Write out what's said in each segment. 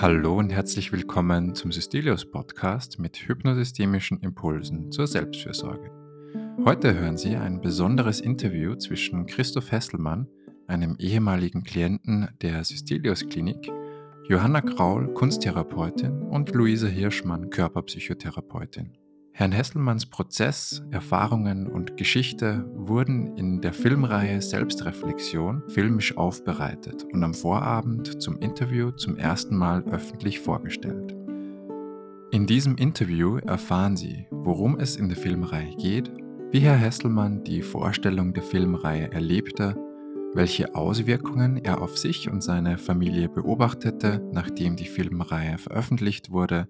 Hallo und herzlich willkommen zum Systelius Podcast mit hypnosystemischen Impulsen zur Selbstfürsorge. Heute hören Sie ein besonderes Interview zwischen Christoph Hesselmann, einem ehemaligen Klienten der Systelius Klinik, Johanna Kraul, Kunsttherapeutin und Luise Hirschmann, Körperpsychotherapeutin. Herrn Hesselmanns Prozess, Erfahrungen und Geschichte wurden in der Filmreihe Selbstreflexion filmisch aufbereitet und am Vorabend zum Interview zum ersten Mal öffentlich vorgestellt. In diesem Interview erfahren Sie, worum es in der Filmreihe geht, wie Herr Hesselmann die Vorstellung der Filmreihe erlebte, welche Auswirkungen er auf sich und seine Familie beobachtete, nachdem die Filmreihe veröffentlicht wurde,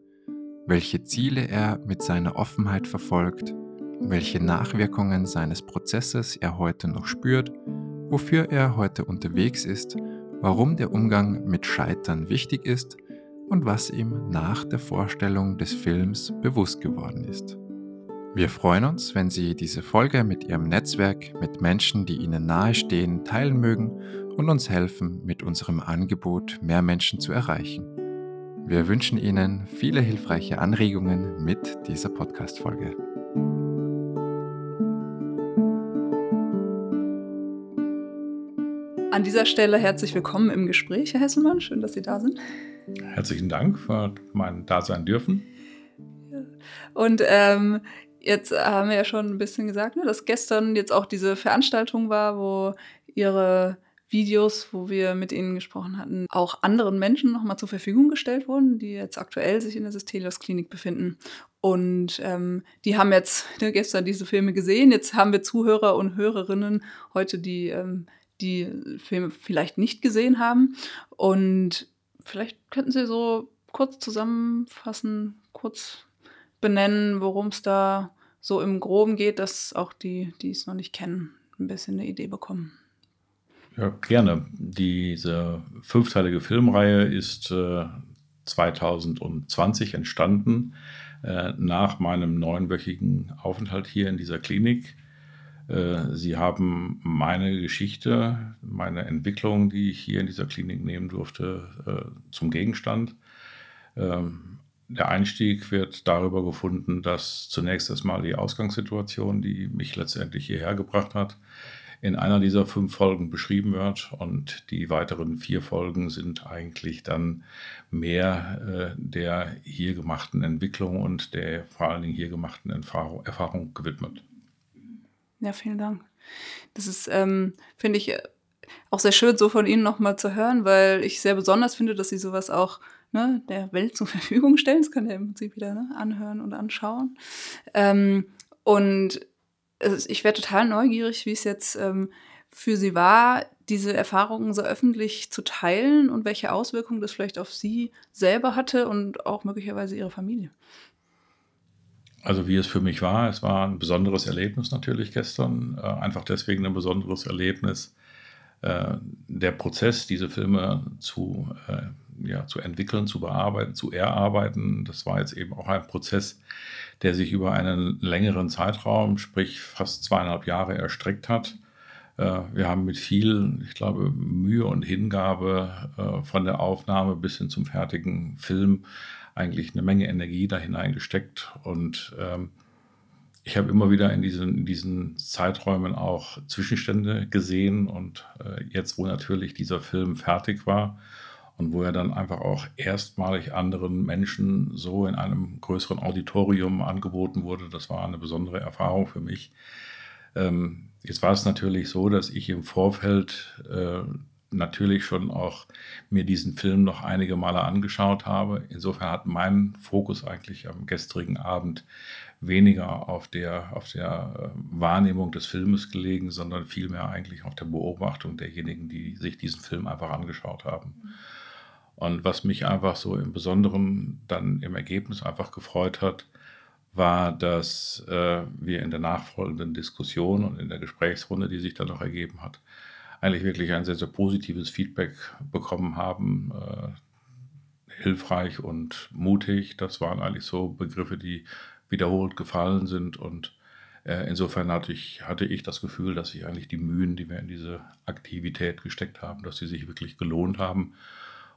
welche Ziele er mit seiner Offenheit verfolgt, welche Nachwirkungen seines Prozesses er heute noch spürt, wofür er heute unterwegs ist, warum der Umgang mit Scheitern wichtig ist und was ihm nach der Vorstellung des Films bewusst geworden ist. Wir freuen uns, wenn Sie diese Folge mit Ihrem Netzwerk, mit Menschen, die Ihnen nahestehen, teilen mögen und uns helfen, mit unserem Angebot mehr Menschen zu erreichen. Wir wünschen Ihnen viele hilfreiche Anregungen mit dieser Podcast-Folge. An dieser Stelle herzlich willkommen im Gespräch, Herr Hesselmann. Schön, dass Sie da sind. Herzlichen Dank für mein Dasein dürfen. Und ähm, jetzt haben wir ja schon ein bisschen gesagt, ne, dass gestern jetzt auch diese Veranstaltung war, wo Ihre Videos, wo wir mit ihnen gesprochen hatten, auch anderen Menschen nochmal zur Verfügung gestellt wurden, die jetzt aktuell sich in der Systelios Klinik befinden. Und ähm, die haben jetzt ne, gestern diese Filme gesehen. Jetzt haben wir Zuhörer und Hörerinnen heute, die ähm, die Filme vielleicht nicht gesehen haben. Und vielleicht könnten Sie so kurz zusammenfassen, kurz benennen, worum es da so im Groben geht, dass auch die, die es noch nicht kennen, ein bisschen eine Idee bekommen. Ja, gerne. Diese fünfteilige Filmreihe ist äh, 2020 entstanden, äh, nach meinem neunwöchigen Aufenthalt hier in dieser Klinik. Äh, Sie haben meine Geschichte, meine Entwicklung, die ich hier in dieser Klinik nehmen durfte, äh, zum Gegenstand. Ähm, der Einstieg wird darüber gefunden, dass zunächst erstmal die Ausgangssituation, die mich letztendlich hierher gebracht hat, in einer dieser fünf Folgen beschrieben wird. Und die weiteren vier Folgen sind eigentlich dann mehr äh, der hier gemachten Entwicklung und der vor allen Dingen hier gemachten Erfahrung, Erfahrung gewidmet. Ja, vielen Dank. Das ist, ähm, finde ich, auch sehr schön, so von Ihnen nochmal zu hören, weil ich sehr besonders finde, dass Sie sowas auch ne, der Welt zur Verfügung stellen. Das kann der im Prinzip wieder ne, anhören und anschauen. Ähm, und ich wäre total neugierig, wie es jetzt ähm, für Sie war, diese Erfahrungen so öffentlich zu teilen und welche Auswirkungen das vielleicht auf Sie selber hatte und auch möglicherweise Ihre Familie. Also wie es für mich war, es war ein besonderes Erlebnis natürlich gestern, äh, einfach deswegen ein besonderes Erlebnis. Äh, der Prozess, diese Filme zu äh, ja, zu entwickeln, zu bearbeiten, zu erarbeiten. Das war jetzt eben auch ein Prozess, der sich über einen längeren Zeitraum, sprich fast zweieinhalb Jahre erstreckt hat. Äh, wir haben mit viel, ich glaube, Mühe und Hingabe äh, von der Aufnahme bis hin zum fertigen Film eigentlich eine Menge Energie da hineingesteckt. Und ähm, ich habe immer wieder in diesen, in diesen Zeiträumen auch Zwischenstände gesehen. Und äh, jetzt, wo natürlich dieser Film fertig war und wo er dann einfach auch erstmalig anderen Menschen so in einem größeren Auditorium angeboten wurde. Das war eine besondere Erfahrung für mich. Ähm, jetzt war es natürlich so, dass ich im Vorfeld äh, natürlich schon auch mir diesen Film noch einige Male angeschaut habe. Insofern hat mein Fokus eigentlich am gestrigen Abend weniger auf der, auf der äh, Wahrnehmung des Filmes gelegen, sondern vielmehr eigentlich auf der Beobachtung derjenigen, die sich diesen Film einfach angeschaut haben. Mhm. Und was mich einfach so im Besonderen dann im Ergebnis einfach gefreut hat, war, dass äh, wir in der nachfolgenden Diskussion und in der Gesprächsrunde, die sich dann noch ergeben hat, eigentlich wirklich ein sehr, sehr positives Feedback bekommen haben. Äh, hilfreich und mutig. Das waren eigentlich so Begriffe, die wiederholt gefallen sind. Und äh, insofern hatte ich, hatte ich das Gefühl, dass sich eigentlich die Mühen, die wir in diese Aktivität gesteckt haben, dass sie sich wirklich gelohnt haben.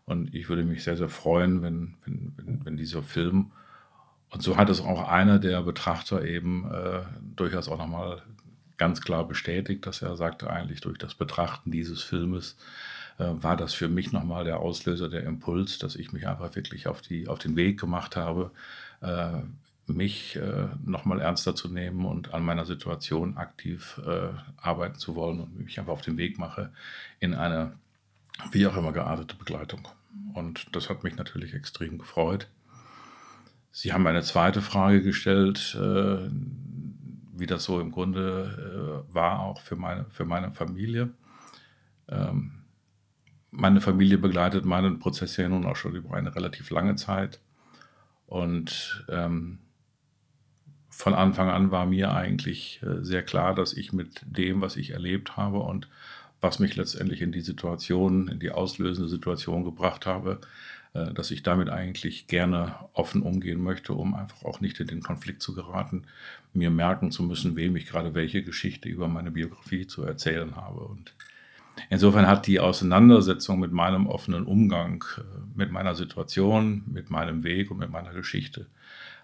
Und ich würde mich sehr, sehr freuen, wenn, wenn, wenn, wenn dieser Film, und so hat es auch einer der Betrachter eben äh, durchaus auch nochmal ganz klar bestätigt, dass er sagte, eigentlich durch das Betrachten dieses Filmes äh, war das für mich nochmal der Auslöser, der Impuls, dass ich mich einfach wirklich auf, die, auf den Weg gemacht habe, äh, mich äh, nochmal ernster zu nehmen und an meiner Situation aktiv äh, arbeiten zu wollen und mich einfach auf den Weg mache in eine wie auch immer geartete Begleitung. Und das hat mich natürlich extrem gefreut. Sie haben eine zweite Frage gestellt, äh, wie das so im Grunde äh, war, auch für meine, für meine Familie. Ähm, meine Familie begleitet meinen Prozess ja nun auch schon über eine relativ lange Zeit. Und ähm, von Anfang an war mir eigentlich äh, sehr klar, dass ich mit dem, was ich erlebt habe und was mich letztendlich in die Situation, in die auslösende Situation gebracht habe, äh, dass ich damit eigentlich gerne offen umgehen möchte, um einfach auch nicht in den Konflikt zu geraten, mir merken zu müssen, wem ich gerade welche Geschichte über meine Biografie zu erzählen habe. Und Insofern hat die Auseinandersetzung mit meinem offenen Umgang, äh, mit meiner Situation, mit meinem Weg und mit meiner Geschichte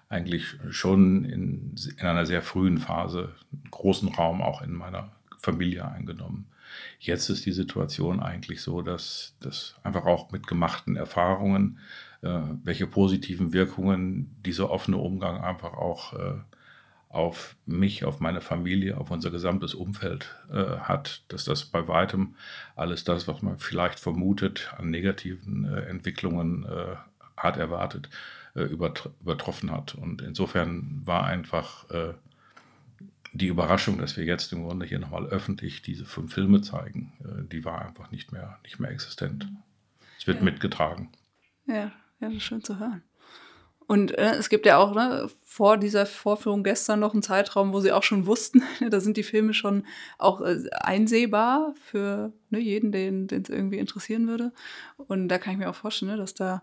eigentlich schon in, in einer sehr frühen Phase einen großen Raum auch in meiner Familie eingenommen. Jetzt ist die Situation eigentlich so, dass das einfach auch mit gemachten Erfahrungen, äh, welche positiven Wirkungen dieser offene Umgang einfach auch äh, auf mich, auf meine Familie, auf unser gesamtes Umfeld äh, hat, dass das bei weitem alles das, was man vielleicht vermutet an negativen äh, Entwicklungen äh, hat erwartet, äh, übertr übertroffen hat. Und insofern war einfach die Überraschung, dass wir jetzt im Grunde hier nochmal öffentlich diese fünf Filme zeigen, äh, die war einfach nicht mehr, nicht mehr existent. Es wird ja. mitgetragen. Ja, ja, das ist schön zu hören. Und äh, es gibt ja auch ne, vor dieser Vorführung gestern noch einen Zeitraum, wo sie auch schon wussten, da sind die Filme schon auch äh, einsehbar für ne, jeden, den es irgendwie interessieren würde. Und da kann ich mir auch vorstellen, ne, dass da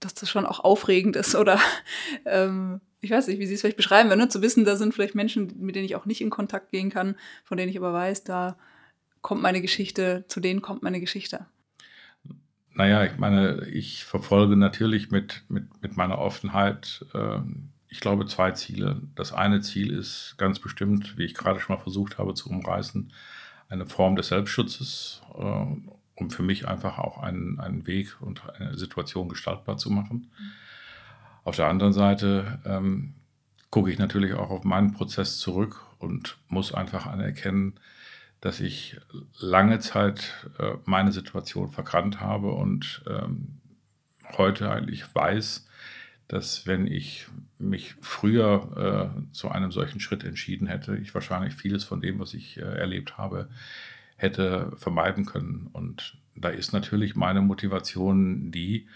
dass das schon auch aufregend ist oder ähm, ich weiß nicht, wie Sie es vielleicht beschreiben würden, ne? zu wissen, da sind vielleicht Menschen, mit denen ich auch nicht in Kontakt gehen kann, von denen ich aber weiß, da kommt meine Geschichte, zu denen kommt meine Geschichte. Naja, ich meine, ich verfolge natürlich mit, mit, mit meiner Offenheit, äh, ich glaube, zwei Ziele. Das eine Ziel ist ganz bestimmt, wie ich gerade schon mal versucht habe zu umreißen, eine Form des Selbstschutzes, äh, um für mich einfach auch einen, einen Weg und eine Situation gestaltbar zu machen. Mhm. Auf der anderen Seite ähm, gucke ich natürlich auch auf meinen Prozess zurück und muss einfach anerkennen, dass ich lange Zeit äh, meine Situation verkannt habe und ähm, heute eigentlich weiß, dass wenn ich mich früher äh, zu einem solchen Schritt entschieden hätte, ich wahrscheinlich vieles von dem, was ich äh, erlebt habe, hätte vermeiden können. Und da ist natürlich meine Motivation die,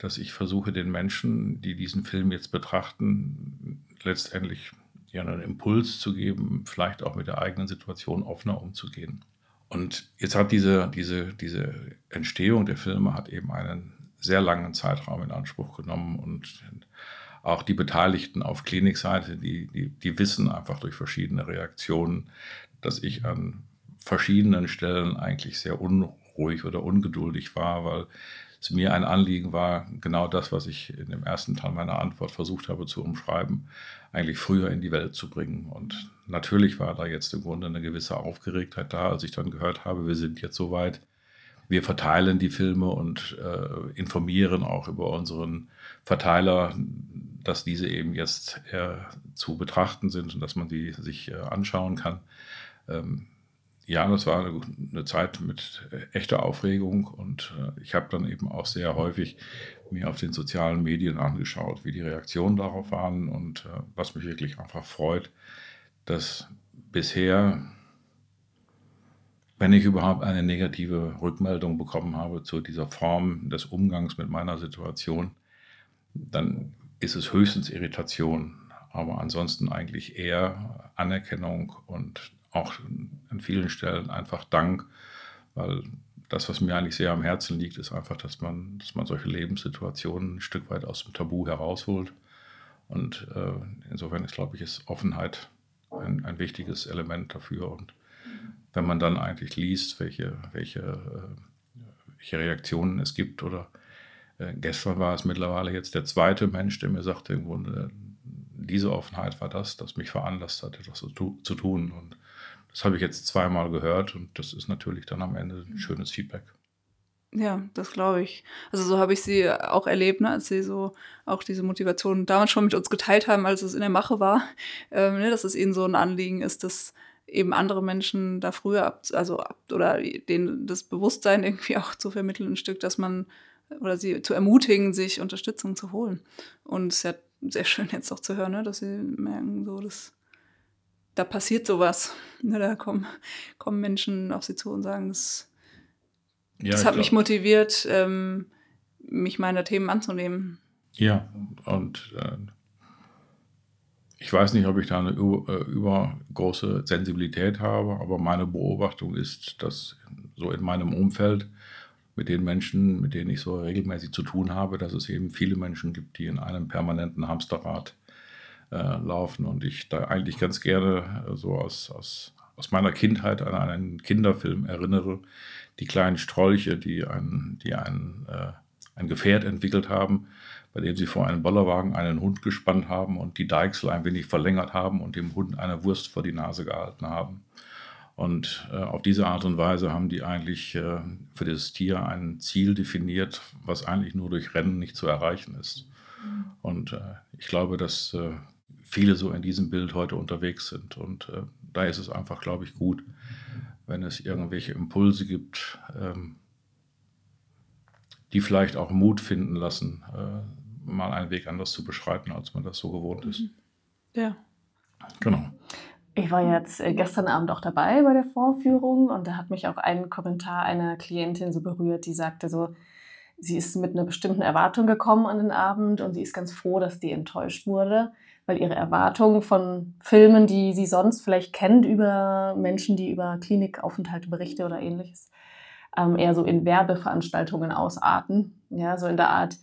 dass ich versuche, den Menschen, die diesen Film jetzt betrachten, letztendlich ja einen Impuls zu geben, vielleicht auch mit der eigenen Situation offener umzugehen. Und jetzt hat diese, diese, diese Entstehung der Filme hat eben einen sehr langen Zeitraum in Anspruch genommen und auch die Beteiligten auf Klinikseite, die, die, die wissen einfach durch verschiedene Reaktionen, dass ich an verschiedenen Stellen eigentlich sehr unruhig oder ungeduldig war, weil es mir ein Anliegen war, genau das, was ich in dem ersten Teil meiner Antwort versucht habe zu umschreiben, eigentlich früher in die Welt zu bringen. Und natürlich war da jetzt im Grunde eine gewisse Aufgeregtheit da, als ich dann gehört habe, wir sind jetzt soweit. Wir verteilen die Filme und äh, informieren auch über unseren Verteiler, dass diese eben jetzt äh, zu betrachten sind und dass man die sich äh, anschauen kann. Ähm, ja, das war eine, eine Zeit mit äh, echter Aufregung und äh, ich habe dann eben auch sehr häufig mir auf den sozialen Medien angeschaut, wie die Reaktionen darauf waren und äh, was mich wirklich einfach freut, dass bisher, wenn ich überhaupt eine negative Rückmeldung bekommen habe zu dieser Form des Umgangs mit meiner Situation, dann ist es höchstens Irritation, aber ansonsten eigentlich eher Anerkennung und auch an vielen Stellen einfach Dank, weil das, was mir eigentlich sehr am Herzen liegt, ist einfach, dass man, dass man solche Lebenssituationen ein Stück weit aus dem Tabu herausholt. Und äh, insofern ist, glaube ich, ist Offenheit ein, ein wichtiges Element dafür. Und wenn man dann eigentlich liest, welche, welche, äh, welche Reaktionen es gibt oder äh, gestern war es mittlerweile jetzt der zweite Mensch, der mir sagte, im Grunde, diese Offenheit war das, das mich veranlasst hat, etwas zu, zu tun. Und das habe ich jetzt zweimal gehört und das ist natürlich dann am Ende ein schönes Feedback. Ja, das glaube ich. Also so habe ich sie auch erlebt, ne, als sie so auch diese Motivation damals schon mit uns geteilt haben, als es in der Mache war, ähm, ne, dass es ihnen so ein Anliegen ist, dass eben andere Menschen da früher ab, also ab, oder denen das Bewusstsein irgendwie auch zu vermitteln, ein Stück, dass man oder sie zu ermutigen, sich Unterstützung zu holen. Und es ist ja sehr schön jetzt auch zu hören, ne, dass sie merken, so, dass da passiert sowas. Ne, da kommen, kommen Menschen auf sie zu und sagen, das, ja, das hat mich motiviert, ähm, mich meiner Themen anzunehmen. Ja, und äh, ich weiß nicht, ob ich da eine äh, übergroße Sensibilität habe, aber meine Beobachtung ist, dass so in meinem Umfeld mit den Menschen, mit denen ich so regelmäßig zu tun habe, dass es eben viele Menschen gibt, die in einem permanenten Hamsterrad äh, laufen und ich da eigentlich ganz gerne äh, so aus, aus, aus meiner Kindheit an einen Kinderfilm erinnere, die kleinen Strolche, die ein, die ein, äh, ein Gefährt entwickelt haben, bei dem sie vor einem Bollerwagen einen Hund gespannt haben und die Deichsel ein wenig verlängert haben und dem Hund eine Wurst vor die Nase gehalten haben. Und äh, auf diese Art und Weise haben die eigentlich äh, für dieses Tier ein Ziel definiert, was eigentlich nur durch Rennen nicht zu erreichen ist. Mhm. Und äh, ich glaube, dass äh, viele so in diesem Bild heute unterwegs sind. Und äh, da ist es einfach, glaube ich, gut, wenn es irgendwelche Impulse gibt, ähm, die vielleicht auch Mut finden lassen, äh, mal einen Weg anders zu beschreiten, als man das so gewohnt ist. Mhm. Ja. Genau. Ich war jetzt äh, gestern Abend auch dabei bei der Vorführung und da hat mich auch ein Kommentar einer Klientin so berührt, die sagte so, sie ist mit einer bestimmten Erwartung gekommen an den Abend und sie ist ganz froh, dass die enttäuscht wurde, weil ihre Erwartungen von Filmen, die sie sonst vielleicht kennt über Menschen, die über Klinikaufenthalte berichten oder ähnliches, ähm, eher so in Werbeveranstaltungen ausarten. Ja, so in der Art,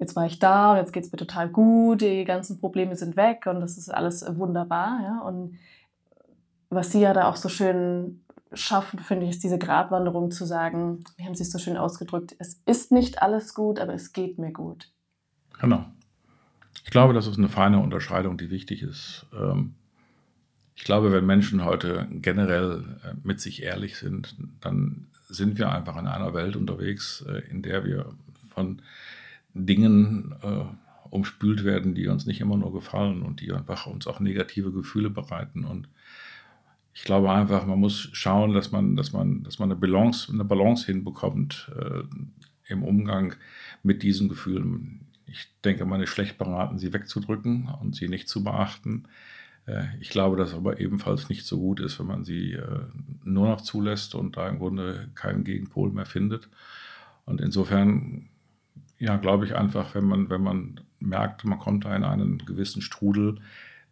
jetzt war ich da und jetzt geht es mir total gut, die ganzen Probleme sind weg und das ist alles wunderbar. Ja, und was Sie ja da auch so schön schaffen, finde ich, ist diese Gratwanderung zu sagen, wir haben Sie es so schön ausgedrückt, es ist nicht alles gut, aber es geht mir gut. Genau. Ich glaube, das ist eine feine Unterscheidung, die wichtig ist. Ähm, ich glaube, wenn Menschen heute generell äh, mit sich ehrlich sind, dann sind wir einfach in einer Welt unterwegs, äh, in der wir von Dingen äh, umspült werden, die uns nicht immer nur gefallen und die einfach uns auch negative Gefühle bereiten. Und ich glaube einfach, man muss schauen, dass man, dass man, dass man eine Balance, eine Balance hinbekommt äh, im Umgang mit diesen Gefühlen. Ich denke, man ist schlecht beraten, sie wegzudrücken und sie nicht zu beachten. Äh, ich glaube, dass aber ebenfalls nicht so gut ist, wenn man sie äh, nur noch zulässt und da im Grunde keinen Gegenpol mehr findet. Und insofern, ja, glaube ich einfach, wenn man, wenn man merkt, man kommt da in einen gewissen Strudel,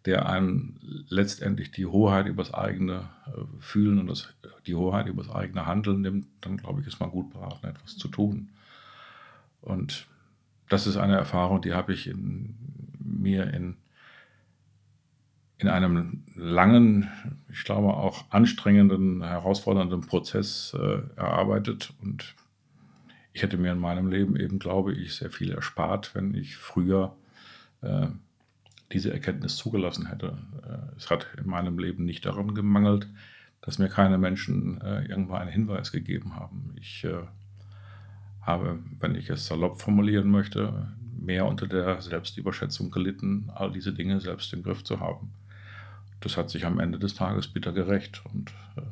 der einem letztendlich die Hoheit über das eigene äh, Fühlen und das, die Hoheit über das eigene Handeln nimmt, dann glaube ich, ist man gut beraten, etwas zu tun. Und das ist eine Erfahrung, die habe ich in mir in, in einem langen, ich glaube auch anstrengenden, herausfordernden Prozess äh, erarbeitet. Und ich hätte mir in meinem Leben eben, glaube ich, sehr viel erspart, wenn ich früher äh, diese Erkenntnis zugelassen hätte. Äh, es hat in meinem Leben nicht daran gemangelt, dass mir keine Menschen äh, irgendwo einen Hinweis gegeben haben. Ich äh, habe, wenn ich es salopp formulieren möchte, mehr unter der Selbstüberschätzung gelitten, all diese Dinge selbst im Griff zu haben. Das hat sich am Ende des Tages bitter gerecht und äh,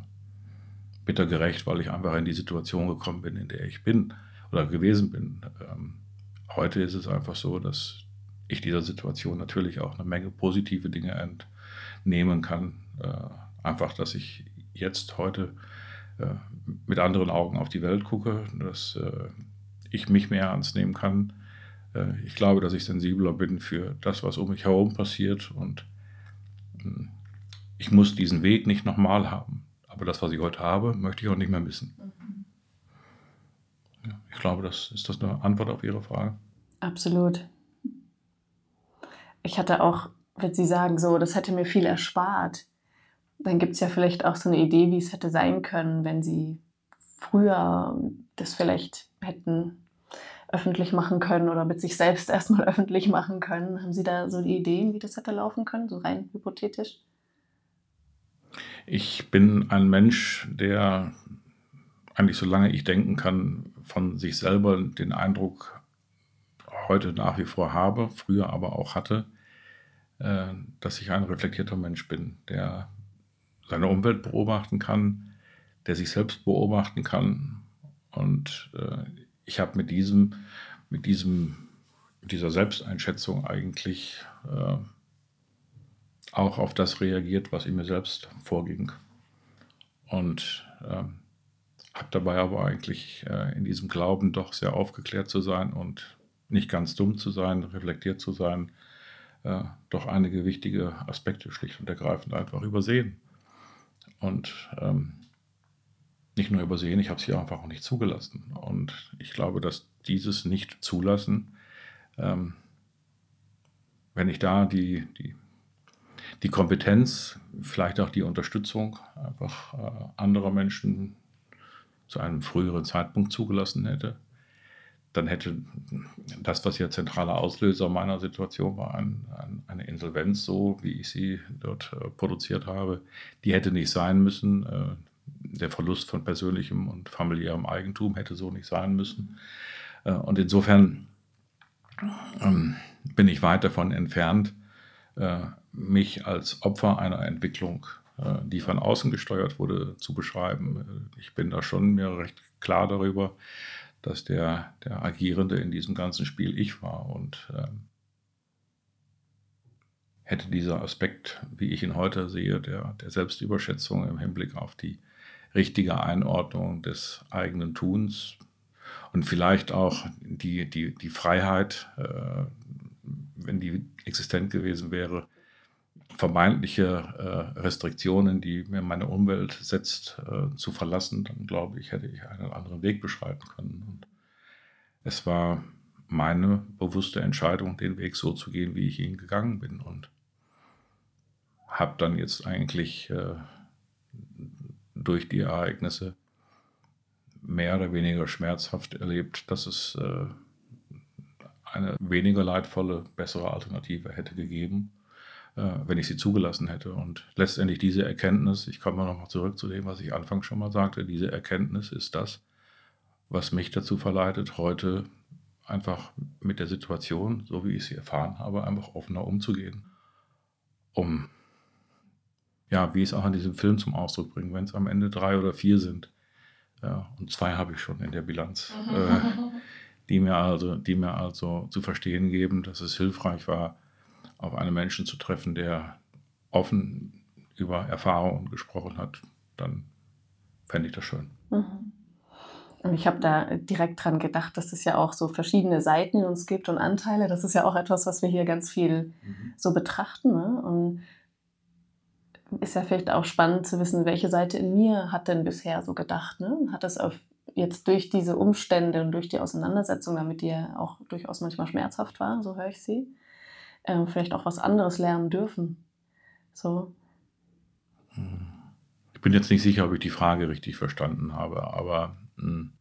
bitter gerecht, weil ich einfach in die Situation gekommen bin, in der ich bin oder gewesen bin. Ähm, heute ist es einfach so, dass ich dieser Situation natürlich auch eine Menge positive Dinge entnehmen kann. Äh, einfach, dass ich jetzt heute mit anderen Augen auf die Welt gucke, dass äh, ich mich mehr ernst nehmen kann. Äh, ich glaube, dass ich sensibler bin für das, was um mich herum passiert und hm, ich muss diesen Weg nicht nochmal haben. Aber das, was ich heute habe, möchte ich auch nicht mehr missen. ich glaube, das ist das eine Antwort auf Ihre Frage. Absolut. Ich hatte auch, wenn Sie sagen, so, das hätte mir viel erspart, dann gibt es ja vielleicht auch so eine Idee, wie es hätte sein können, wenn Sie früher das vielleicht hätten öffentlich machen können oder mit sich selbst erstmal öffentlich machen können. Haben Sie da so die Ideen, wie das hätte laufen können, so rein hypothetisch? Ich bin ein Mensch, der eigentlich solange ich denken kann, von sich selber den Eindruck heute nach wie vor habe, früher aber auch hatte, äh, dass ich ein reflektierter Mensch bin, der seine Umwelt beobachten kann, der sich selbst beobachten kann. Und äh, ich habe mit diesem, mit diesem, mit dieser Selbsteinschätzung eigentlich äh, auch auf das reagiert, was in mir selbst vorging. Und ähm, habe dabei aber eigentlich äh, in diesem Glauben doch sehr aufgeklärt zu sein und nicht ganz dumm zu sein, reflektiert zu sein, äh, doch einige wichtige Aspekte schlicht und ergreifend einfach übersehen. Und ähm, nicht nur übersehen, ich habe sie einfach auch nicht zugelassen. Und ich glaube, dass dieses Nicht-Zulassen, ähm, wenn ich da die, die, die Kompetenz, vielleicht auch die Unterstützung einfach äh, anderer Menschen zu einem früheren Zeitpunkt zugelassen hätte, dann hätte das, was ja zentraler Auslöser meiner Situation war, ein, ein, eine Insolvenz, so wie ich sie dort äh, produziert habe, die hätte nicht sein müssen. Äh, der Verlust von persönlichem und familiärem Eigentum hätte so nicht sein müssen. Äh, und insofern ähm, bin ich weit davon entfernt, äh, mich als Opfer einer Entwicklung äh, die von außen gesteuert wurde, zu beschreiben. Ich bin da schon mir recht klar darüber, dass der, der Agierende in diesem ganzen Spiel ich war. Und ähm, hätte dieser Aspekt, wie ich ihn heute sehe, der, der Selbstüberschätzung im Hinblick auf die richtige Einordnung des eigenen Tuns und vielleicht auch die, die, die Freiheit, äh, wenn die existent gewesen wäre, vermeintliche äh, Restriktionen, die mir meine Umwelt setzt, äh, zu verlassen, dann glaube ich, hätte ich einen anderen Weg beschreiten können. Und es war meine bewusste Entscheidung, den Weg so zu gehen, wie ich ihn gegangen bin. Und habe dann jetzt eigentlich äh, durch die Ereignisse mehr oder weniger schmerzhaft erlebt, dass es äh, eine weniger leidvolle, bessere Alternative hätte gegeben wenn ich sie zugelassen hätte. Und letztendlich diese Erkenntnis, ich komme nochmal zurück zu dem, was ich anfangs schon mal sagte, diese Erkenntnis ist das, was mich dazu verleitet, heute einfach mit der Situation, so wie ich sie erfahren habe, einfach offener umzugehen. Um, ja, wie ich es auch in diesem Film zum Ausdruck bringe, wenn es am Ende drei oder vier sind, ja, und zwei habe ich schon in der Bilanz, äh, die, mir also, die mir also zu verstehen geben, dass es hilfreich war, auf einen Menschen zu treffen, der offen über Erfahrungen gesprochen hat, dann fände ich das schön. Mhm. Und ich habe da direkt dran gedacht, dass es ja auch so verschiedene Seiten in uns gibt und Anteile. Das ist ja auch etwas, was wir hier ganz viel mhm. so betrachten. Ne? Und ist ja vielleicht auch spannend zu wissen, welche Seite in mir hat denn bisher so gedacht. Ne? Hat das auf, jetzt durch diese Umstände und durch die Auseinandersetzung, damit die ja auch durchaus manchmal schmerzhaft war, so höre ich sie, äh, vielleicht auch was anderes lernen dürfen. So. Hm. Ich bin jetzt nicht sicher, ob ich die Frage richtig verstanden habe, aber mh, hm,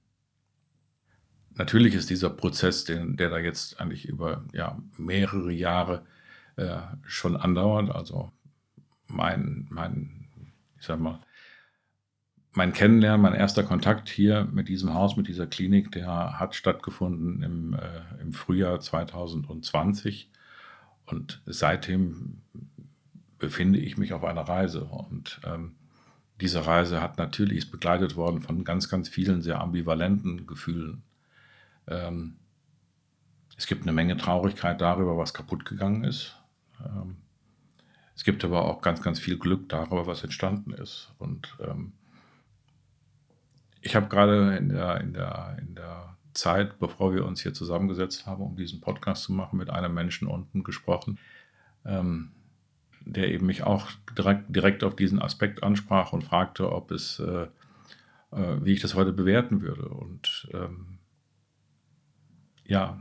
natürlich ist dieser Prozess, den, der da jetzt eigentlich über ja, mehrere Jahre äh, schon andauert, also mein, mein, ich sag mal, mein Kennenlernen, mein erster Kontakt hier mit diesem Haus, mit dieser Klinik, der hat stattgefunden im, äh, im Frühjahr 2020. Und seitdem befinde ich mich auf einer Reise. Und ähm, diese Reise hat natürlich ist begleitet worden von ganz, ganz vielen sehr ambivalenten Gefühlen. Ähm, es gibt eine Menge Traurigkeit darüber, was kaputt gegangen ist. Ähm, es gibt aber auch ganz, ganz viel Glück darüber, was entstanden ist. Und ähm, ich habe gerade in der, in, der, in der Zeit, bevor wir uns hier zusammengesetzt haben, um diesen Podcast zu machen, mit einem Menschen unten gesprochen, ähm, der eben mich auch direkt, direkt auf diesen Aspekt ansprach und fragte, ob es, äh, äh, wie ich das heute bewerten würde. Und ähm, ja,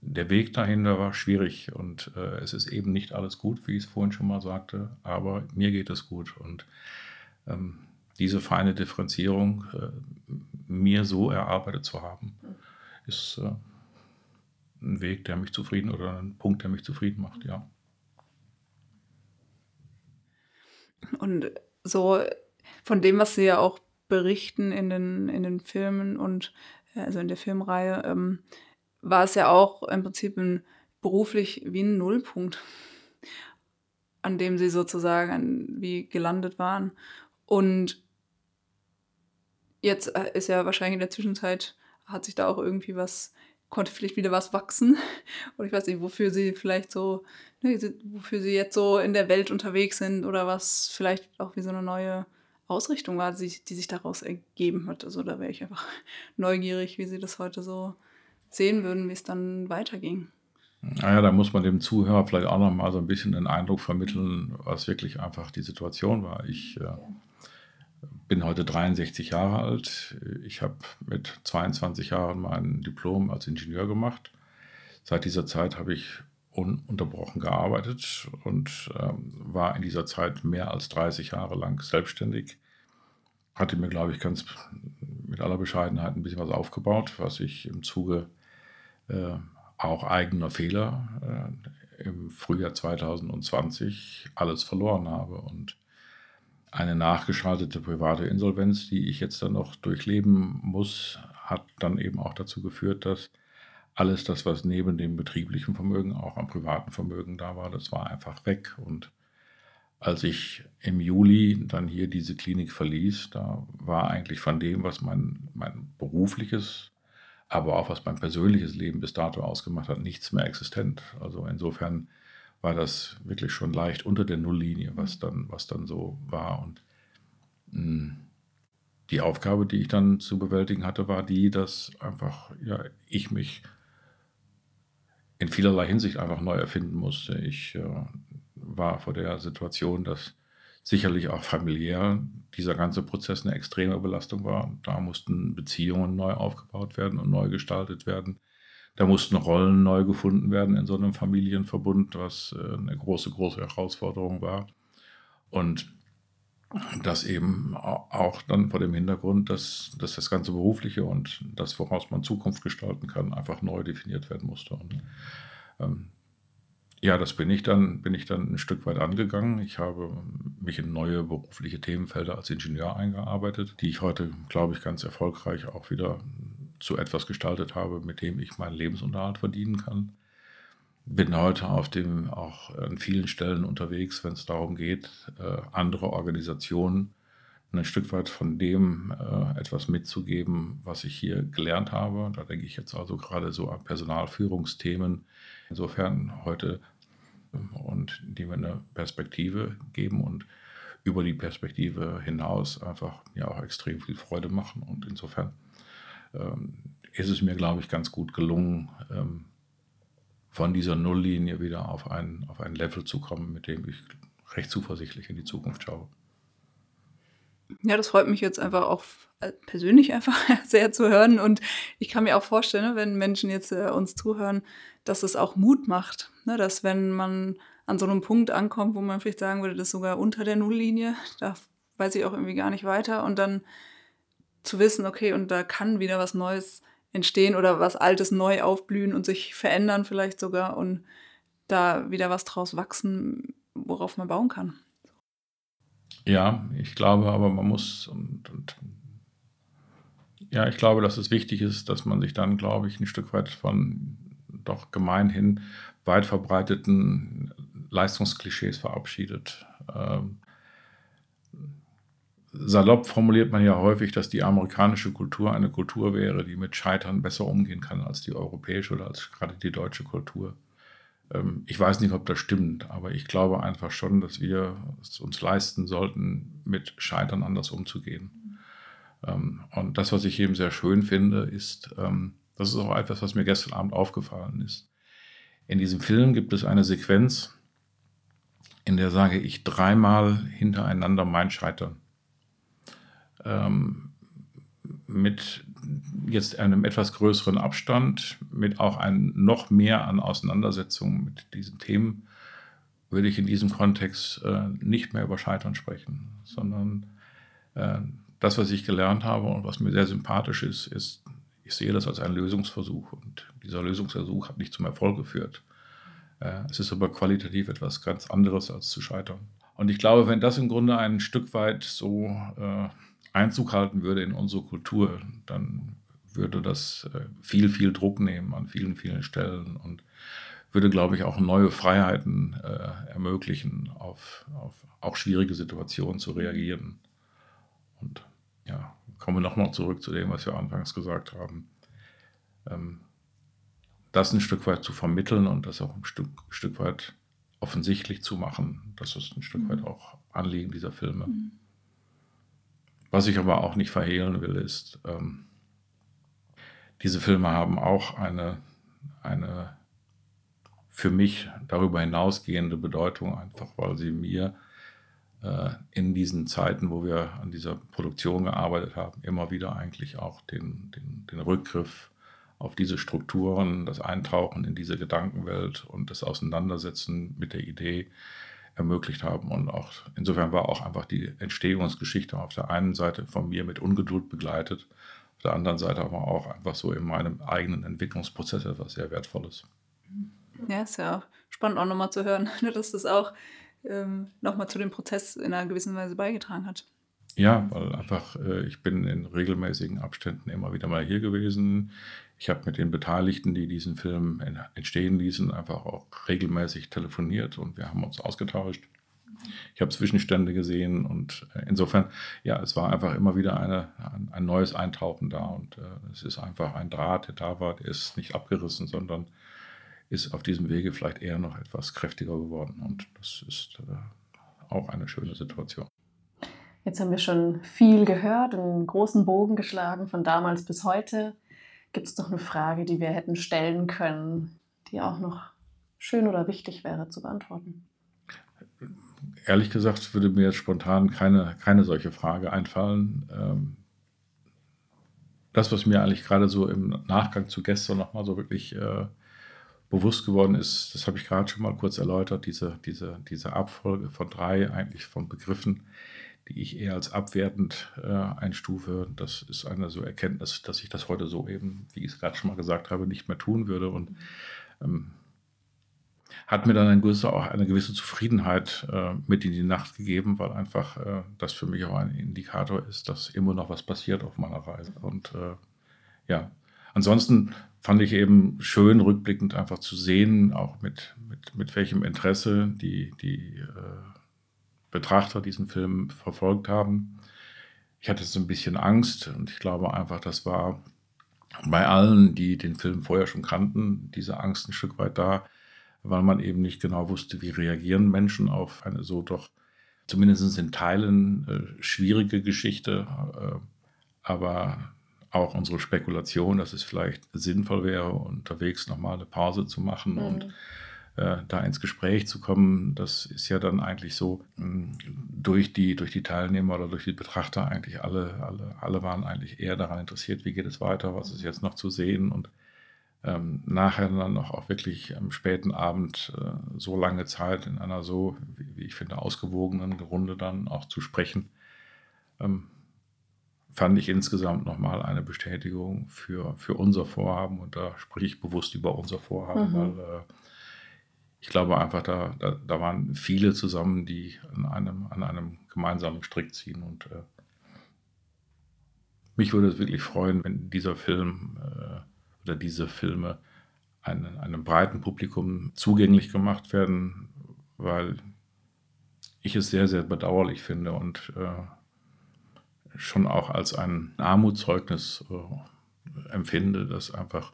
der Weg dahinter war schwierig und äh, es ist eben nicht alles gut, wie ich es vorhin schon mal sagte, aber mir geht es gut und ähm, diese feine Differenzierung äh, mir so erarbeitet zu haben, ist äh, ein Weg, der mich zufrieden oder ein Punkt, der mich zufrieden macht, ja. Und so von dem, was Sie ja auch berichten in den, in den Filmen und äh, also in der Filmreihe, ähm, war es ja auch im Prinzip ein, beruflich wie ein Nullpunkt, an dem Sie sozusagen wie gelandet waren. Und jetzt äh, ist ja wahrscheinlich in der Zwischenzeit, hat sich da auch irgendwie was, konnte vielleicht wieder was wachsen. Oder ich weiß nicht, wofür Sie vielleicht so, ne, wofür Sie jetzt so in der Welt unterwegs sind oder was vielleicht auch wie so eine neue Ausrichtung war, die, die sich daraus ergeben hat. Also da wäre ich einfach neugierig, wie Sie das heute so sehen würden, wie es dann weiterging. Naja, da muss man dem Zuhörer vielleicht auch noch mal so ein bisschen den Eindruck vermitteln, was wirklich einfach die Situation war. Ich äh, bin heute 63 Jahre alt. Ich habe mit 22 Jahren mein Diplom als Ingenieur gemacht. Seit dieser Zeit habe ich ununterbrochen gearbeitet und äh, war in dieser Zeit mehr als 30 Jahre lang selbstständig. Hatte mir, glaube ich, ganz mit aller Bescheidenheit ein bisschen was aufgebaut, was ich im Zuge äh, auch eigener Fehler äh, im Frühjahr 2020 alles verloren habe. Und eine nachgeschaltete private Insolvenz, die ich jetzt dann noch durchleben muss, hat dann eben auch dazu geführt, dass alles das, was neben dem betrieblichen Vermögen auch am privaten Vermögen da war, das war einfach weg. Und als ich im Juli dann hier diese Klinik verließ, da war eigentlich von dem, was mein, mein berufliches, aber auch was mein persönliches Leben bis dato ausgemacht hat, nichts mehr existent. Also insofern war das wirklich schon leicht unter der Nulllinie, was dann, was dann so war. Und mh, hm, die Aufgabe, die ich dann zu bewältigen hatte, war die, dass einfach ja, ich mich in vielerlei Hinsicht einfach neu erfinden musste. Ich äh, war vor der Situation, dass sicherlich auch familiär dieser ganze Prozess eine extreme Belastung war. Da mussten Beziehungen neu aufgebaut werden und neu gestaltet werden. Da mussten Rollen neu gefunden werden in so einem Familienverbund, was äh, eine große, große Herausforderung war. Und das eben auch dann vor dem Hintergrund, dass, dass das ganze Berufliche und das, woraus man Zukunft gestalten kann, einfach neu definiert werden musste. Und ähm, ja, das bin ich dann, bin ich dann ein Stück weit angegangen. Ich habe mich in neue berufliche Themenfelder als Ingenieur eingearbeitet, die ich heute, glaube ich, ganz erfolgreich auch wieder zu etwas gestaltet habe, mit dem ich meinen Lebensunterhalt verdienen kann bin heute auf dem auch an vielen Stellen unterwegs, wenn es darum geht, äh, andere Organisationen ein Stück weit von dem äh, etwas mitzugeben, was ich hier gelernt habe. Da denke ich jetzt also gerade so an Personalführungsthemen. Insofern heute ähm, und die mir eine Perspektive geben und über die Perspektive hinaus einfach mir auch extrem viel Freude machen. Und insofern ist es mir, glaube ich, ganz gut gelungen, ähm, von dieser Nulllinie wieder auf ein, auf ein Level zu kommen, mit dem ich recht zuversichtlich in die Zukunft schaue. Ja, das freut mich jetzt einfach auch äh, persönlich einfach sehr zu hören. Und ich kann mir auch vorstellen, ne, wenn Menschen jetzt äh, uns zuhören, dass es auch Mut macht. Ne? Dass wenn man an so einem Punkt ankommt, wo man vielleicht sagen würde, das ist sogar unter der Nulllinie, da weiß ich auch irgendwie gar nicht weiter. Und dann zu wissen, okay, und da kann wieder was Neues entstehen oder was Altes neu aufblühen und sich verändern vielleicht sogar und da wieder was draus wachsen, worauf man bauen kann. Ja, ich glaube aber, man muss und, und ja, ich glaube, dass es wichtig ist, dass man sich dann, glaube ich, ein Stück weit von doch gemeinhin weit verbreiteten Leistungsklischees verabschiedet. Ähm, salopp formuliert man ja häufig, dass die amerikanische Kultur eine Kultur wäre, die mit Scheitern besser umgehen kann als die europäische oder als gerade die deutsche Kultur. Ähm, ich weiß nicht, ob das stimmt, aber ich glaube einfach schon, dass wir es uns leisten sollten, mit Scheitern anders umzugehen. Ähm, und das, was ich eben sehr schön finde, ist, ähm, das ist auch etwas, was mir gestern Abend aufgefallen ist. In diesem Film gibt es eine Sequenz, in der sage ich dreimal hintereinander mein Scheitern ähm, mit jetzt einem etwas größeren Abstand, mit auch ein noch mehr an Auseinandersetzungen mit diesen Themen, würde ich in diesem Kontext äh, nicht mehr über Scheitern sprechen, sondern äh, das, was ich gelernt habe und was mir sehr sympathisch ist, ist, ich sehe das als einen Lösungsversuch und dieser Lösungsversuch hat nicht zum Erfolg geführt. Äh, es ist aber qualitativ etwas ganz anderes als zu scheitern. Und ich glaube, wenn das im Grunde ein Stück weit so äh, Einzug halten würde in unsere Kultur, dann würde das äh, viel, viel Druck nehmen an vielen, vielen Stellen und würde, glaube ich, auch neue Freiheiten äh, ermöglichen, auf, auf, auch schwierige Situationen zu reagieren. Und ja, kommen wir nochmal zurück zu dem, was wir anfangs gesagt haben. Ähm, das ein Stück weit zu vermitteln und das auch ein Stück, Stück weit offensichtlich zu machen, das ist ein Stück weit mhm. auch Anliegen dieser Filme. Mhm. Was ich aber auch nicht verhehlen will, ist, ähm, diese Filme haben auch eine, eine für mich darüber hinausgehende Bedeutung, einfach weil sie mir äh, in diesen Zeiten, wo wir an dieser Produktion gearbeitet haben, immer wieder eigentlich auch den, den, den Rückgriff auf diese Strukturen, das Eintauchen in diese Gedankenwelt und das Auseinandersetzen mit der Idee ermöglicht haben. Und auch insofern war auch einfach die Entstehungsgeschichte auf der einen Seite von mir mit Ungeduld begleitet, auf der anderen Seite aber auch einfach so in meinem eigenen Entwicklungsprozess etwas sehr Wertvolles. Ja, ist ja auch spannend auch nochmal zu hören, dass das auch ähm, nochmal zu dem Prozess in einer gewissen Weise beigetragen hat. Ja, weil einfach, äh, ich bin in regelmäßigen Abständen immer wieder mal hier gewesen. Ich habe mit den Beteiligten, die diesen Film entstehen ließen, einfach auch regelmäßig telefoniert und wir haben uns ausgetauscht. Ich habe Zwischenstände gesehen und äh, insofern, ja, es war einfach immer wieder eine, ein, neues Eintauchen da und äh, es ist einfach ein Draht, der da war, der ist nicht abgerissen, sondern ist auf diesem Wege vielleicht eher noch etwas kräftiger geworden. Und das ist äh, auch eine schöne Situation. Jetzt haben wir schon viel gehört, einen großen Bogen geschlagen von damals bis heute. Gibt es noch eine Frage, die wir hätten stellen können, die auch noch schön oder wichtig wäre zu beantworten? Ehrlich gesagt würde mir jetzt spontan keine, keine solche Frage einfallen. Ähm, das, was mir eigentlich gerade so im Nachgang zu gestern nochmal so wirklich äh, bewusst geworden ist, das habe ich gerade schon mal kurz erläutert, diese, diese, diese Abfolge von drei eigentlich von Begriffen, die ich eher als abwertend äh, einstufe. Das ist eine so Erkenntnis, dass ich das heute so eben, wie ich es gerade schon mal gesagt habe, nicht mehr tun würde. Und ähm, hat mir dann eine gewisse, auch eine gewisse Zufriedenheit äh, mit in die Nacht gegeben, weil einfach äh, das für mich auch ein Indikator ist, dass immer noch was passiert auf meiner Reise. Und äh, ja, ansonsten fand ich eben schön, rückblickend einfach zu sehen, auch mit, mit, mit welchem Interesse die, die äh, Betrachter diesen Film verfolgt haben. Ich hatte so ein bisschen Angst und ich glaube einfach, das war bei allen, die den Film vorher schon kannten, diese Angst ein Stück weit da, weil man eben nicht genau wusste, wie reagieren Menschen auf eine so doch zumindest in Teilen äh, schwierige Geschichte. Äh, aber auch unsere Spekulation, dass es vielleicht sinnvoll wäre, unterwegs nochmal eine Pause zu machen mhm. und da ins Gespräch zu kommen, das ist ja dann eigentlich so mh, hm, durch, die, durch die Teilnehmer oder durch die Betrachter eigentlich alle, alle, alle waren eigentlich eher daran interessiert, wie geht es weiter, was ist jetzt noch zu sehen und ähm, nachher dann noch auch wirklich am späten Abend äh, so lange Zeit in einer so, wie, wie, ich finde, ausgewogenen Runde dann auch zu sprechen. Ähm, fand ich insgesamt nochmal eine Bestätigung für, für unser Vorhaben. Und da spreche ich bewusst über unser Vorhaben, mhm. weil äh, ich glaube einfach, da, da, da, waren viele zusammen, die an einem, an einem gemeinsamen Strick ziehen. Und äh, mich würde es wirklich freuen, wenn dieser Film äh, oder diese Filme einem, einem breiten Publikum zugänglich gemacht werden, weil ich es sehr, sehr bedauerlich finde und äh, schon auch als ein Armutszeugnis äh, empfinde, dass einfach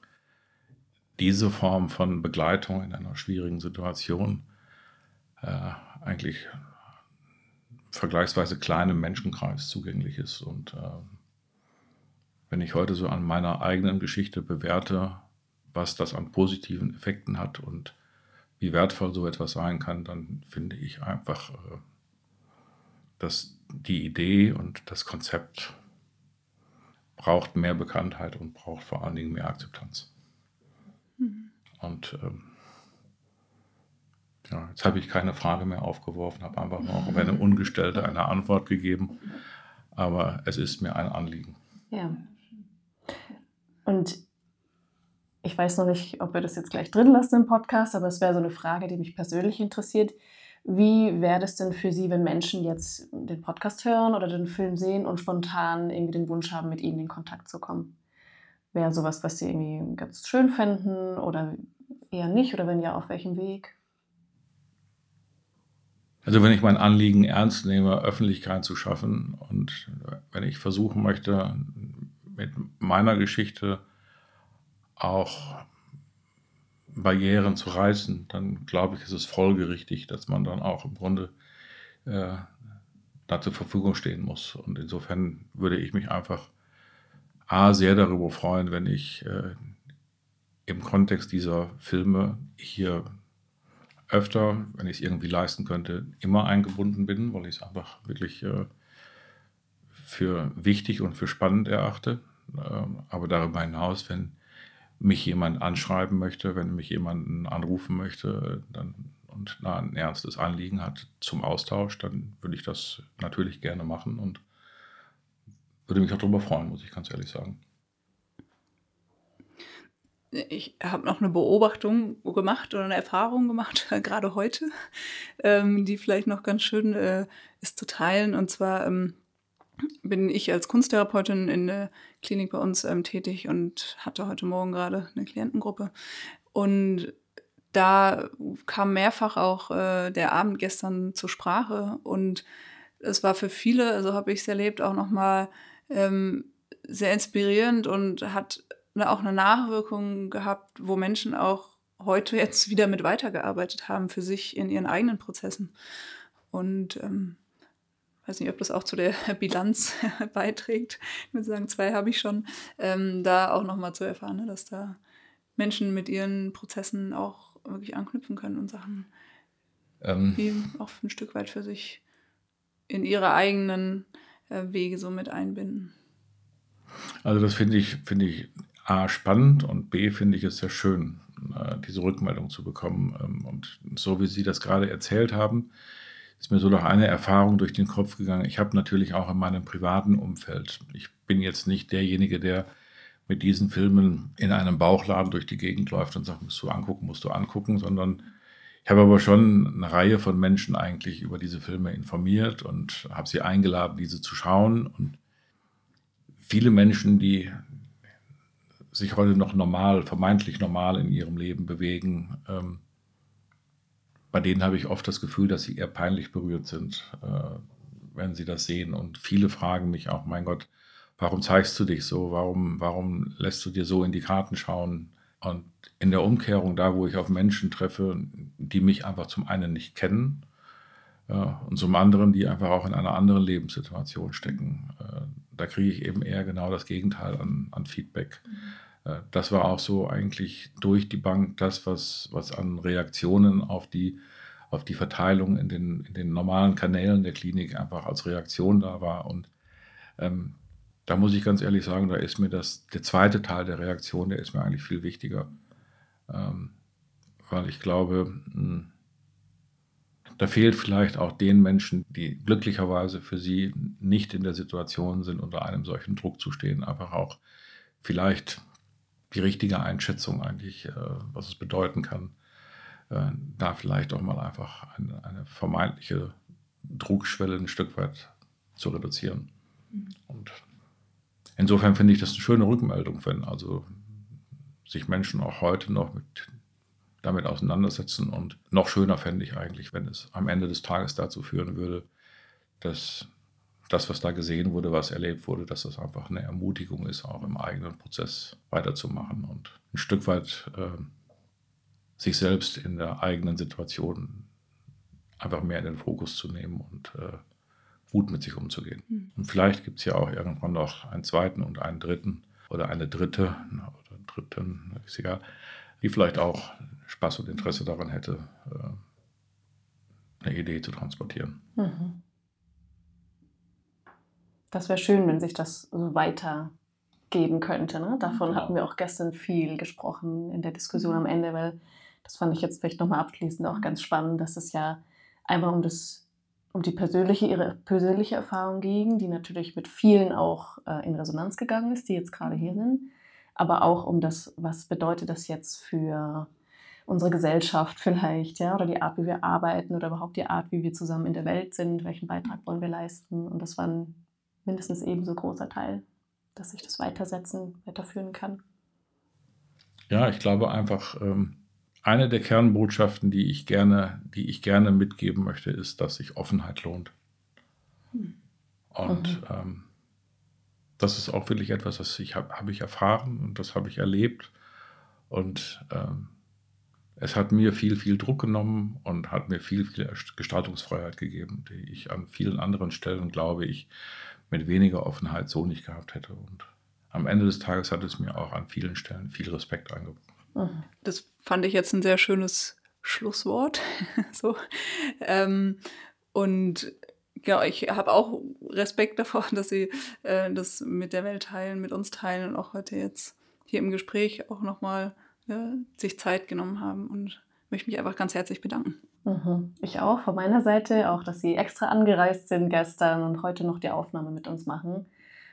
diese Form von Begleitung in einer schwierigen Situation äh, eigentlich vergleichsweise kleinem Menschenkreis zugänglich ist. Und äh, wenn ich heute so an meiner eigenen Geschichte bewerte, was das an positiven Effekten hat und wie wertvoll so etwas sein kann, dann finde ich einfach, äh, dass die Idee und das Konzept braucht mehr Bekanntheit und braucht vor allen Dingen mehr Akzeptanz. Und ähm, ja, jetzt habe ich keine Frage mehr aufgeworfen, habe einfach auf eine ungestellte eine Antwort gegeben. Aber es ist mir ein Anliegen. Ja. Und ich weiß noch nicht, ob wir das jetzt gleich drin lassen im Podcast, aber es wäre so eine Frage, die mich persönlich interessiert. Wie wäre das denn für Sie, wenn Menschen jetzt den Podcast hören oder den Film sehen und spontan irgendwie den Wunsch haben, mit Ihnen in Kontakt zu kommen? Wäre sowas, was Sie irgendwie ganz schön fänden oder eher nicht? Oder wenn ja, auf welchem Weg? Also wenn ich mein Anliegen ernst nehme, Öffentlichkeit zu schaffen und wenn ich versuchen möchte, mit meiner Geschichte auch Barrieren zu reißen, dann glaube ich, ist es folgerichtig, dass man dann auch im Grunde äh, da zur Verfügung stehen muss. Und insofern würde ich mich einfach A, sehr darüber freuen, wenn ich äh, im Kontext dieser Filme hier öfter, wenn ich es irgendwie leisten könnte, immer eingebunden bin, weil ich es einfach wirklich äh, für wichtig und für spannend erachte. Ähm, aber darüber hinaus, wenn mich jemand anschreiben möchte, wenn mich jemanden anrufen möchte dann, und na, ein ernstes Anliegen hat zum Austausch, dann würde ich das natürlich gerne machen und würde mich auch darüber freuen, muss ich ganz ehrlich sagen. Ich habe noch eine Beobachtung gemacht oder eine Erfahrung gemacht, gerade heute, ähm, die vielleicht noch ganz schön äh, ist zu teilen. Und zwar ähm, bin ich als Kunsttherapeutin in der Klinik bei uns ähm, tätig und hatte heute Morgen gerade eine Klientengruppe. Und da kam mehrfach auch äh, der Abend gestern zur Sprache. Und es war für viele, also habe ich es erlebt, auch nochmal ähm, sehr inspirierend und hat auch eine Nachwirkung gehabt, wo Menschen auch heute jetzt wieder mit weitergearbeitet haben für sich in ihren eigenen Prozessen. Und ähm, weiß nicht, ob das auch zu der Bilanz beiträgt. Ich würde sagen, zwei habe ich schon. Ähm, da auch nochmal zu erfahren, ne, dass da Menschen mit ihren Prozessen auch wirklich anknüpfen können und Sachen ähm. die auch ein Stück weit für sich in ihre eigenen äh, Wege so mit einbinden. Also das finde ich, finde ich A spannend und B finde ich es sehr schön, äh, diese Rückmeldung zu bekommen. Ähm, und so wie Sie das gerade erzählt haben, ist mir so noch eine Erfahrung durch den Kopf gegangen. Ich habe natürlich auch in meinem privaten Umfeld, ich bin jetzt nicht derjenige, der mit diesen Filmen in einem Bauchladen durch die Gegend läuft und sagt, musst du angucken, musst du angucken, sondern ich habe aber schon eine Reihe von Menschen eigentlich über diese Filme informiert und habe sie eingeladen, diese zu schauen. Und viele Menschen, die sich heute noch normal, vermeintlich normal in ihrem Leben bewegen, ähm, bei denen habe ich oft das Gefühl, dass sie eher peinlich berührt sind, äh, wenn sie das sehen. Und viele fragen mich auch, mein Gott, warum zeigst du dich so? Warum, warum lässt du dir so in die Karten schauen? Und in der Umkehrung, da wo ich auf Menschen treffe, die mich einfach zum einen nicht kennen äh, und zum anderen, die einfach auch in einer anderen Lebenssituation stecken, äh, da kriege ich eben eher genau das Gegenteil an, an Feedback. Mhm das war auch so eigentlich durch die Bank das, was, was an Reaktionen auf die, auf die Verteilung in den, in den normalen Kanälen der Klinik einfach als Reaktion da war. Und ähm, da muss ich ganz ehrlich sagen, da ist mir das, der zweite Teil der Reaktion, der ist mir eigentlich viel wichtiger. Ähm, weil ich glaube, hm, da fehlt vielleicht auch den Menschen, die glücklicherweise für sie nicht in der Situation sind, unter einem solchen Druck zu stehen, einfach auch vielleicht die richtige Einschätzung eigentlich, äh, was es bedeuten kann, äh, da vielleicht auch mal einfach eine, eine, vermeintliche Druckschwelle ein Stück weit zu reduzieren. Mhm. Und insofern finde ich das eine schöne Rückmeldung, wenn also sich Menschen auch heute noch mit damit auseinandersetzen. Und noch schöner fände ich eigentlich, wenn es am Ende des Tages dazu führen würde, dass das, was da gesehen wurde, was erlebt wurde, dass das einfach eine Ermutigung ist, auch im eigenen Prozess weiterzumachen und ein Stück weit äh, sich selbst in der eigenen Situation einfach mehr in den Fokus zu nehmen und äh, gut mit sich umzugehen. Mhm. Und vielleicht gibt es ja auch irgendwann noch einen zweiten und einen dritten oder eine dritte oder dritten, ist egal, die vielleicht auch Spaß und Interesse daran hätte, äh, eine Idee zu transportieren. Mhm das wäre schön, wenn sich das so weiter geben könnte. Ne? Davon genau. hatten wir auch gestern viel gesprochen in der Diskussion am Ende, weil das fand ich jetzt vielleicht nochmal abschließend auch ganz spannend, dass es ja einmal um das um die persönliche, ihre persönliche Erfahrung ging, die natürlich mit vielen auch äh, in Resonanz gegangen ist, die jetzt gerade hier sind, aber auch um das, was bedeutet das jetzt für unsere Gesellschaft vielleicht, ja, oder die Art, wie wir arbeiten oder überhaupt die Art, wie wir zusammen in der Welt sind, welchen Beitrag wollen wir leisten. Und das war ein mindestens ebenso großer Teil, dass ich das weitersetzen, weiterführen kann. Ja, ich glaube einfach, ähm, eine der Kernbotschaften, die ich gerne, die ich gerne mitgeben möchte, ist, dass sich Offenheit lohnt. Hm. Und mhm. ähm, das ist auch wirklich etwas, das ich habe hab ich erfahren und das habe ich erlebt. Und ähm, es hat mir viel, viel Druck genommen und hat mir viel, viel Gestaltungsfreiheit gegeben, die ich an vielen anderen Stellen, glaube ich, mit weniger Offenheit so nicht gehabt hätte. Und am Ende des Tages hat es mir auch an vielen Stellen viel Respekt eingebracht. Mhm. Das fand ich jetzt ein sehr schönes Schlusswort. so. Ähm, und ja, ich habe auch Respekt davor, dass Sie äh, das mit der Welt teilen, mit uns teilen und auch heute jetzt hier im Gespräch auch nochmal ja, sich Zeit genommen haben und möchte mich einfach ganz herzlich bedanken. Mhm. Ich auch von meiner Seite, auch dass Sie extra angereist sind gestern und heute noch die Aufnahme mit uns machen.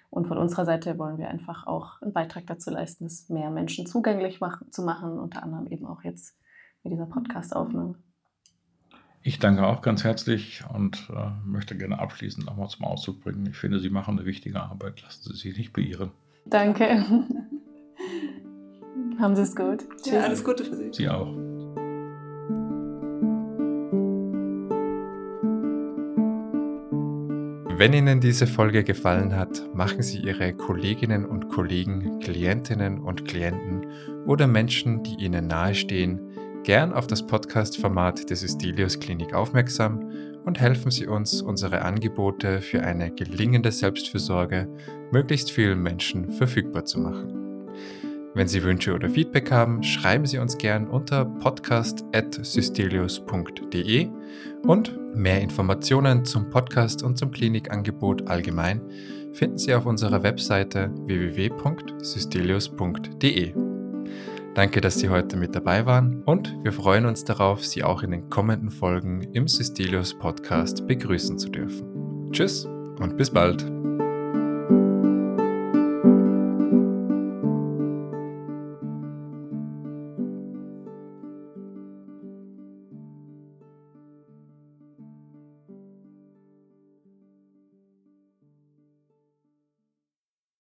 Und von unserer Seite wollen wir einfach auch einen Beitrag dazu leisten, es mehr Menschen zugänglich mach zu machen, unter anderem eben auch jetzt mit dieser Podcast-Aufnahme. Ich danke auch ganz herzlich und äh, möchte gerne abschließend nochmal zum Ausdruck bringen. Ich finde, Sie machen eine wichtige Arbeit. Lassen Sie sich nicht beirren. Danke. Haben Sie es gut. Tschüss. Ja, alles Gute für Sie. Sie auch. Wenn Ihnen diese Folge gefallen hat, machen Sie Ihre Kolleginnen und Kollegen, Klientinnen und Klienten oder Menschen, die Ihnen nahestehen, gern auf das Podcast-Format des Ystelius Klinik aufmerksam und helfen Sie uns, unsere Angebote für eine gelingende Selbstfürsorge möglichst vielen Menschen verfügbar zu machen. Wenn Sie Wünsche oder Feedback haben, schreiben Sie uns gern unter podcast.systelius.de und mehr Informationen zum Podcast und zum Klinikangebot allgemein finden Sie auf unserer Webseite www.systelius.de. Danke, dass Sie heute mit dabei waren und wir freuen uns darauf, Sie auch in den kommenden Folgen im Systelius Podcast begrüßen zu dürfen. Tschüss und bis bald.